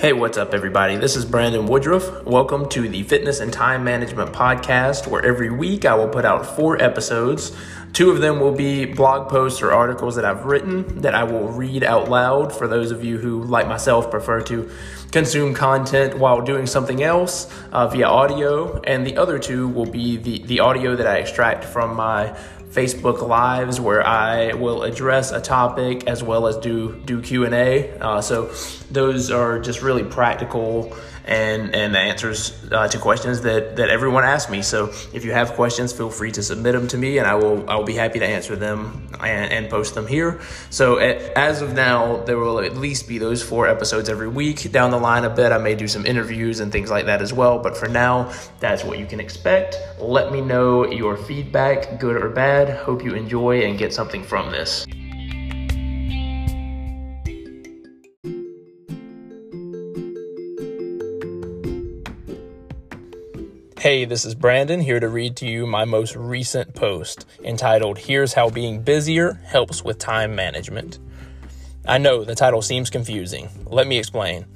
Hey, what's up, everybody? This is Brandon Woodruff. Welcome to the Fitness and Time Management Podcast, where every week I will put out four episodes. Two of them will be blog posts or articles that I've written that I will read out loud for those of you who, like myself, prefer to consume content while doing something else uh, via audio. And the other two will be the, the audio that I extract from my Facebook Lives where I will address a topic as well as do do Q and A. Uh, so those are just really practical and and answers uh, to questions that that everyone asks me. So if you have questions, feel free to submit them to me, and I will I will be happy to answer them and, and post them here. So at, as of now, there will at least be those four episodes every week. Down the line a bit, I may do some interviews and things like that as well. But for now, that's what you can expect. Let me know your feedback, good or bad. Hope you enjoy and get something from this. Hey, this is Brandon here to read to you my most recent post entitled Here's How Being Busier Helps with Time Management. I know the title seems confusing. Let me explain.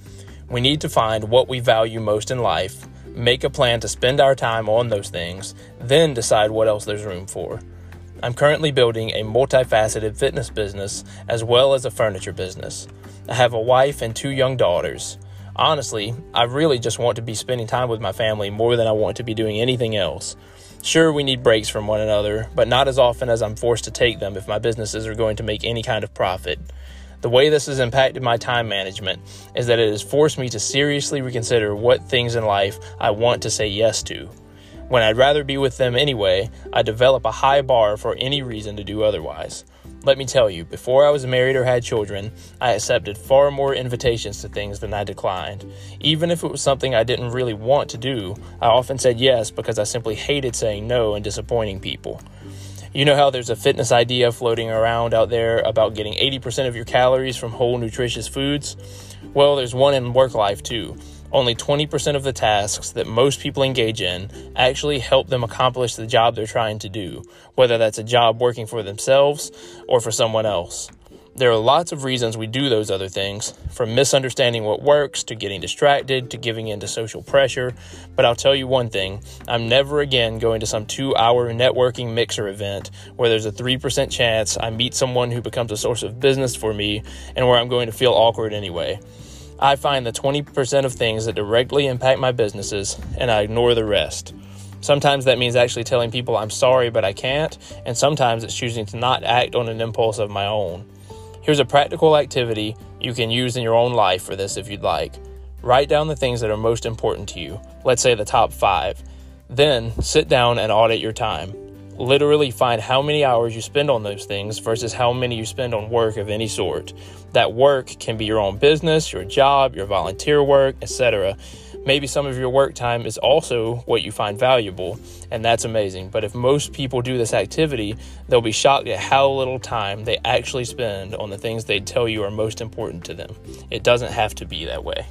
We need to find what we value most in life, make a plan to spend our time on those things, then decide what else there's room for. I'm currently building a multifaceted fitness business as well as a furniture business. I have a wife and two young daughters. Honestly, I really just want to be spending time with my family more than I want to be doing anything else. Sure, we need breaks from one another, but not as often as I'm forced to take them if my businesses are going to make any kind of profit. The way this has impacted my time management is that it has forced me to seriously reconsider what things in life I want to say yes to. When I'd rather be with them anyway, I develop a high bar for any reason to do otherwise. Let me tell you, before I was married or had children, I accepted far more invitations to things than I declined. Even if it was something I didn't really want to do, I often said yes because I simply hated saying no and disappointing people. You know how there's a fitness idea floating around out there about getting 80% of your calories from whole nutritious foods? Well, there's one in work life too. Only 20% of the tasks that most people engage in actually help them accomplish the job they're trying to do, whether that's a job working for themselves or for someone else. There are lots of reasons we do those other things, from misunderstanding what works to getting distracted to giving in to social pressure. But I'll tell you one thing I'm never again going to some two hour networking mixer event where there's a 3% chance I meet someone who becomes a source of business for me and where I'm going to feel awkward anyway. I find the 20% of things that directly impact my businesses and I ignore the rest. Sometimes that means actually telling people I'm sorry, but I can't, and sometimes it's choosing to not act on an impulse of my own. Here's a practical activity you can use in your own life for this if you'd like. Write down the things that are most important to you, let's say the top five. Then sit down and audit your time literally find how many hours you spend on those things versus how many you spend on work of any sort. That work can be your own business, your job, your volunteer work, etc. Maybe some of your work time is also what you find valuable, and that's amazing. But if most people do this activity, they'll be shocked at how little time they actually spend on the things they tell you are most important to them. It doesn't have to be that way.